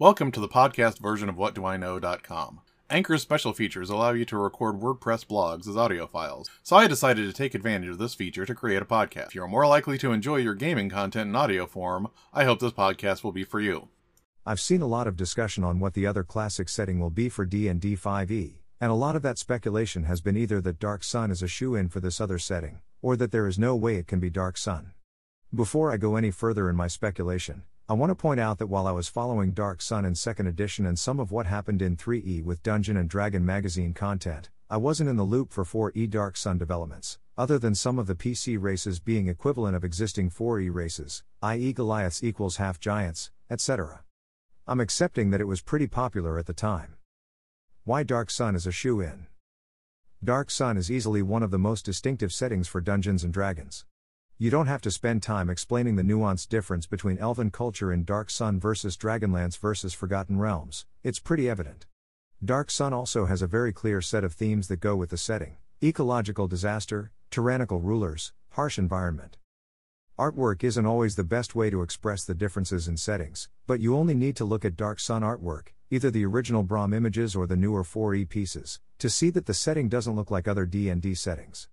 Welcome to the podcast version of WhatDoIKnow.com. Anchor's special features allow you to record WordPress blogs as audio files, so I decided to take advantage of this feature to create a podcast. If you're more likely to enjoy your gaming content in audio form, I hope this podcast will be for you. I've seen a lot of discussion on what the other classic setting will be for D&D 5e, and a lot of that speculation has been either that Dark Sun is a shoe-in for this other setting, or that there is no way it can be Dark Sun. Before I go any further in my speculation, I want to point out that while I was following Dark Sun in 2nd edition and some of what happened in 3e with Dungeon and Dragon magazine content, I wasn't in the loop for 4e Dark Sun developments, other than some of the PC races being equivalent of existing 4e races, i.e. Goliaths equals half giants, etc. I'm accepting that it was pretty popular at the time. Why Dark Sun is a shoe in? Dark Sun is easily one of the most distinctive settings for Dungeons and Dragons. You don't have to spend time explaining the nuanced difference between elven culture in Dark Sun versus Dragonlance versus Forgotten Realms, it's pretty evident. Dark Sun also has a very clear set of themes that go with the setting ecological disaster, tyrannical rulers, harsh environment. Artwork isn't always the best way to express the differences in settings, but you only need to look at Dark Sun artwork, either the original Brom images or the newer 4e pieces, to see that the setting doesn't look like other D&D settings.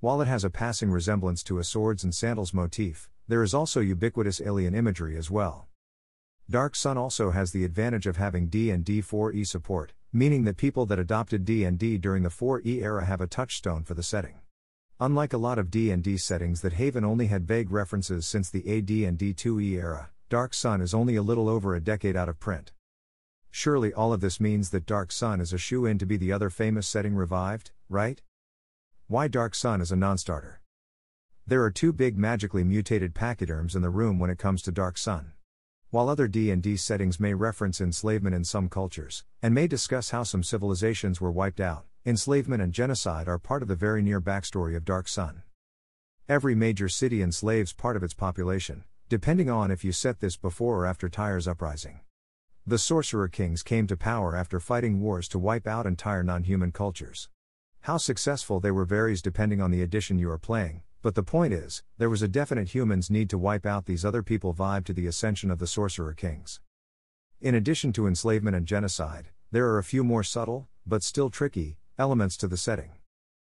While it has a passing resemblance to a swords and sandals motif, there is also ubiquitous alien imagery as well. Dark Sun also has the advantage of having D&D 4e support, meaning that people that adopted D&D during the 4e era have a touchstone for the setting. Unlike a lot of D&D settings that Haven only had vague references since the AD&D 2e era, Dark Sun is only a little over a decade out of print. Surely all of this means that Dark Sun is a shoe in to be the other famous setting revived, right? Why Dark Sun is a non-starter. There are two big magically mutated pachyderms in the room when it comes to Dark Sun. While other D&D settings may reference enslavement in some cultures, and may discuss how some civilizations were wiped out, enslavement and genocide are part of the very near backstory of Dark Sun. Every major city enslaves part of its population, depending on if you set this before or after Tyr's uprising. The Sorcerer Kings came to power after fighting wars to wipe out entire non human cultures. How successful they were varies depending on the edition you are playing, but the point is, there was a definite humans need to wipe out these other people vibe to the ascension of the Sorcerer Kings. In addition to enslavement and genocide, there are a few more subtle, but still tricky, elements to the setting.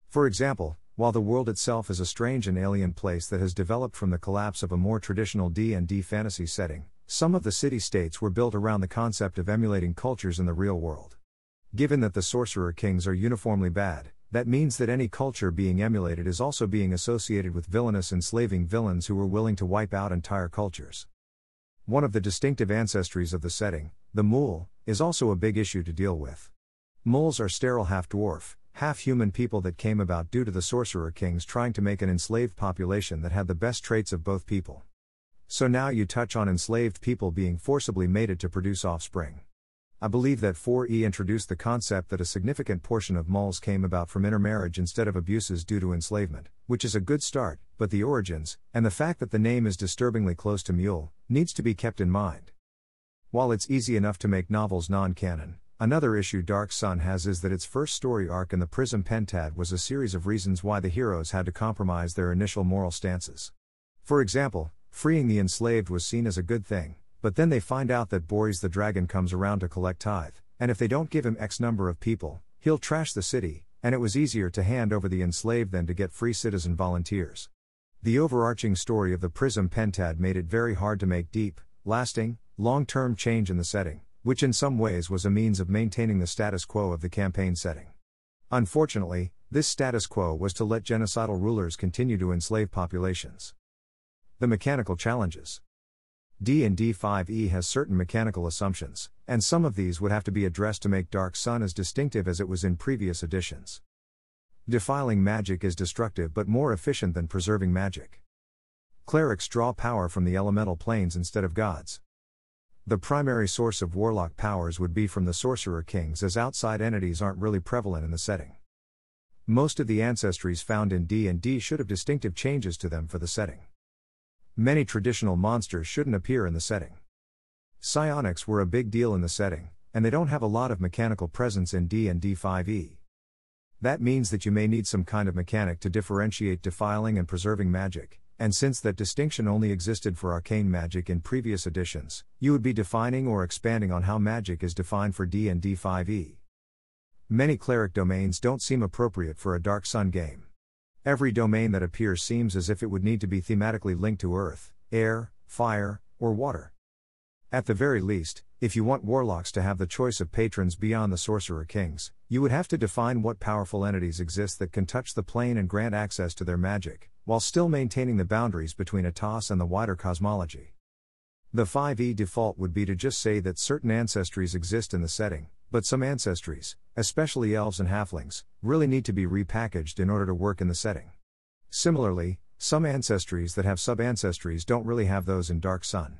For example, while the world itself is a strange and alien place that has developed from the collapse of a more traditional D&D fantasy setting, some of the city-states were built around the concept of emulating cultures in the real world. Given that the Sorcerer Kings are uniformly bad, that means that any culture being emulated is also being associated with villainous enslaving villains who were willing to wipe out entire cultures. One of the distinctive ancestries of the setting, the Mul, is also a big issue to deal with. Muls are sterile half dwarf, half human people that came about due to the Sorcerer Kings trying to make an enslaved population that had the best traits of both people. So now you touch on enslaved people being forcibly mated to produce offspring. I believe that 4E introduced the concept that a significant portion of muls came about from intermarriage instead of abuses due to enslavement, which is a good start, but the origins, and the fact that the name is disturbingly close to mule, needs to be kept in mind. While it's easy enough to make novels non canon, another issue Dark Sun has is that its first story arc in the Prism Pentad was a series of reasons why the heroes had to compromise their initial moral stances. For example, freeing the enslaved was seen as a good thing, but then they find out that Borys the dragon comes around to collect tithe, and if they don't give him X number of people, he'll trash the city, and it was easier to hand over the enslaved than to get free citizen volunteers. The overarching story of the Prism Pentad made it very hard to make deep, lasting, long term change in the setting, which in some ways was a means of maintaining the status quo of the campaign setting. Unfortunately, this status quo was to let genocidal rulers continue to enslave populations. The mechanical challenges. D&D 5e has certain mechanical assumptions, and some of these would have to be addressed to make Dark Sun as distinctive as it was in previous editions. Defiling magic is destructive but more efficient than preserving magic. Clerics draw power from the elemental planes instead of gods. The primary source of warlock powers would be from the Sorcerer Kings as outside entities aren't really prevalent in the setting. Most of the ancestries found in D&D should have distinctive changes to them for the setting. Many traditional monsters shouldn't appear in the setting. Psionics were a big deal in the setting, and they don't have a lot of mechanical presence in D&D 5e. That means that you may need some kind of mechanic to differentiate defiling and preserving magic, and since that distinction only existed for arcane magic in previous editions, you would be defining or expanding on how magic is defined for D&D 5e. Many cleric domains don't seem appropriate for a Dark Sun game. Every domain that appears seems as if it would need to be thematically linked to earth, air, fire, or water. At the very least, if you want warlocks to have the choice of patrons beyond the sorcerer kings, you would have to define what powerful entities exist that can touch the plane and grant access to their magic, while still maintaining the boundaries between Athas and the wider cosmology. The 5e default would be to just say that certain ancestries exist in the setting, but some ancestries, especially elves and halflings, really need to be repackaged in order to work in the setting. Similarly, some ancestries that have sub ancestries don't really have those in Dark Sun.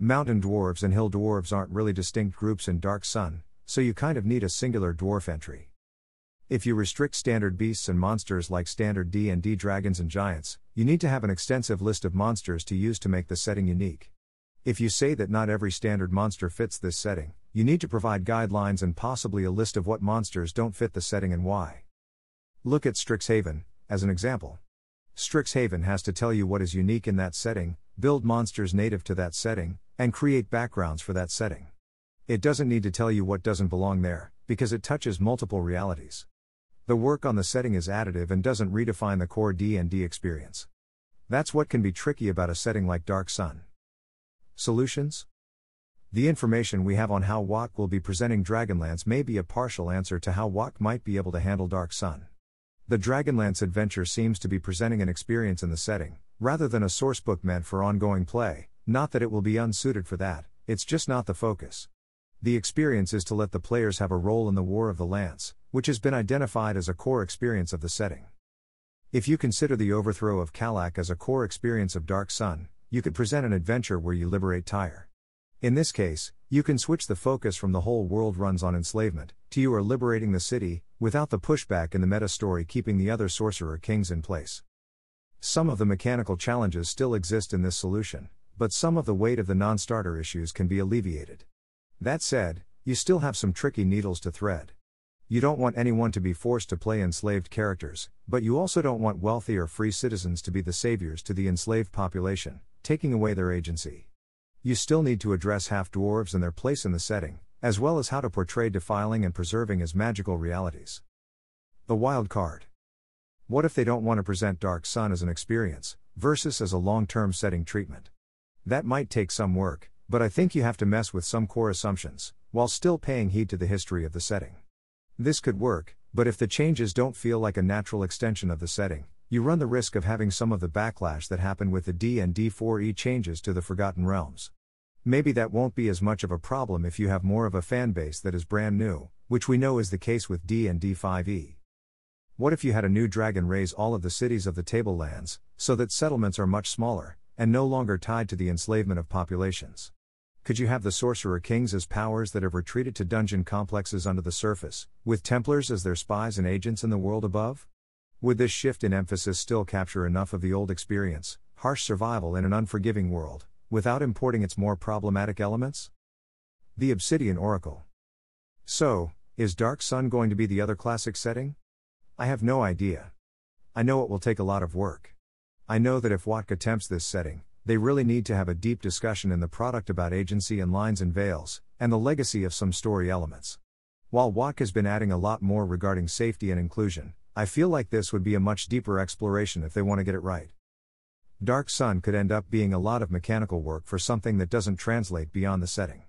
Mountain dwarves and hill dwarves aren't really distinct groups in Dark Sun, so you kind of need a singular dwarf entry. If you restrict standard beasts and monsters like standard D&D dragons and giants, you need to have an extensive list of monsters to use to make the setting unique. If you say that not every standard monster fits this setting, you need to provide guidelines and possibly a list of what monsters don't fit the setting and why. Look at Strixhaven, as an example. Strixhaven has to tell you what is unique in that setting, build monsters native to that setting, and create backgrounds for that setting. It doesn't need to tell you what doesn't belong there, because it touches multiple realities. The work on the setting is additive and doesn't redefine the core D&D experience. That's what can be tricky about a setting like Dark Sun. Solutions? The information we have on how WotC will be presenting Dragonlance may be a partial answer to how WotC might be able to handle Dark Sun. The Dragonlance adventure seems to be presenting an experience in the setting, rather than a sourcebook meant for ongoing play, not that it will be unsuited for that, it's just not the focus. The experience is to let the players have a role in the War of the Lance, which has been identified as a core experience of the setting. If you consider the overthrow of Kalak as a core experience of Dark Sun, you could present an adventure where you liberate Tyr. In this case, you can switch the focus from the whole world runs on enslavement, to you are liberating the city, without the pushback in the meta story keeping the other sorcerer kings in place. Some of the mechanical challenges still exist in this solution, but some of the weight of the non starter issues can be alleviated. That said, you still have some tricky needles to thread. You don't want anyone to be forced to play enslaved characters, but you also don't want wealthy or free citizens to be the saviors to the enslaved population, taking away their agency. You still need to address half dwarves and their place in the setting, as well as how to portray defiling and preserving as magical realities. The wild card. What if they don't want to present Dark Sun as an experience, versus as a long term setting treatment? That might take some work, but I think you have to mess with some core assumptions, while still paying heed to the history of the setting. This could work, but if the changes don't feel like a natural extension of the setting, you run the risk of having some of the backlash that happened with the D&D 4e changes to the Forgotten Realms. Maybe that won't be as much of a problem if you have more of a fan base that is brand new, which we know is the case with D&D 5e. What if you had a new dragon raise all of the cities of the tablelands, so that settlements are much smaller, and no longer tied to the enslavement of populations. Could you have the Sorcerer Kings as powers that have retreated to dungeon complexes under the surface, with Templars as their spies and agents in the world above? Would this shift in emphasis still capture enough of the old experience, harsh survival in an unforgiving world, without importing its more problematic elements? The Obsidian Oracle. So, is Dark Sun going to be the other classic setting? I have no idea. I know it will take a lot of work. I know that if WotC attempts this setting, they really need to have a deep discussion in the product about agency and lines and veils, and the legacy of some story elements. While WotC has been adding a lot more regarding safety and inclusion, I feel like this would be a much deeper exploration if they want to get it right. Dark Sun could end up being a lot of mechanical work for something that doesn't translate beyond the setting.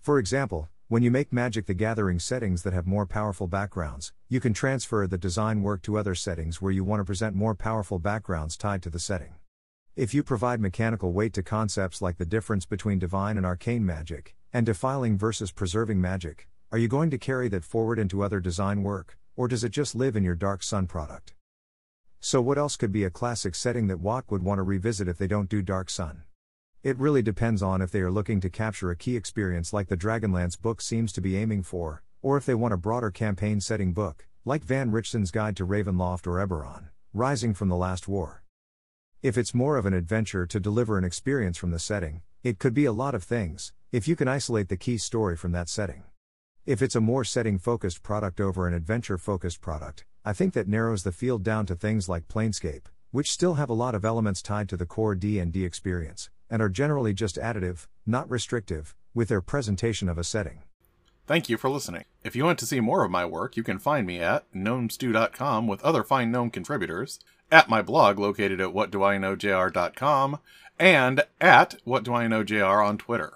For example, when you make Magic the Gathering settings that have more powerful backgrounds, you can transfer the design work to other settings where you want to present more powerful backgrounds tied to the setting. If you provide mechanical weight to concepts like the difference between divine and arcane magic, and defiling versus preserving magic, are you going to carry that forward into other design work, or does it just live in your Dark Sun product? So, what else could be a classic setting that WotC would want to revisit if they don't do Dark Sun? It really depends on if they are looking to capture a key experience like the Dragonlance book seems to be aiming for, or if they want a broader campaign setting book, like Van Richten's Guide to Ravenloft or Eberron, Rising from the Last War. If it's more of an adventure to deliver an experience from the setting, it could be a lot of things, if you can isolate the key story from that setting. If it's a more setting focused product over an adventure focused product, I think that narrows the field down to things like Planescape, which still have a lot of elements tied to the core D&D experience and are generally just additive, not restrictive, with their presentation of a setting. Thank you for listening. If you want to see more of my work, you can find me at gnomestew.com with other fine gnome contributors, at my blog located at whatdoiknowjr.com, and at whatdoiknowjr on Twitter.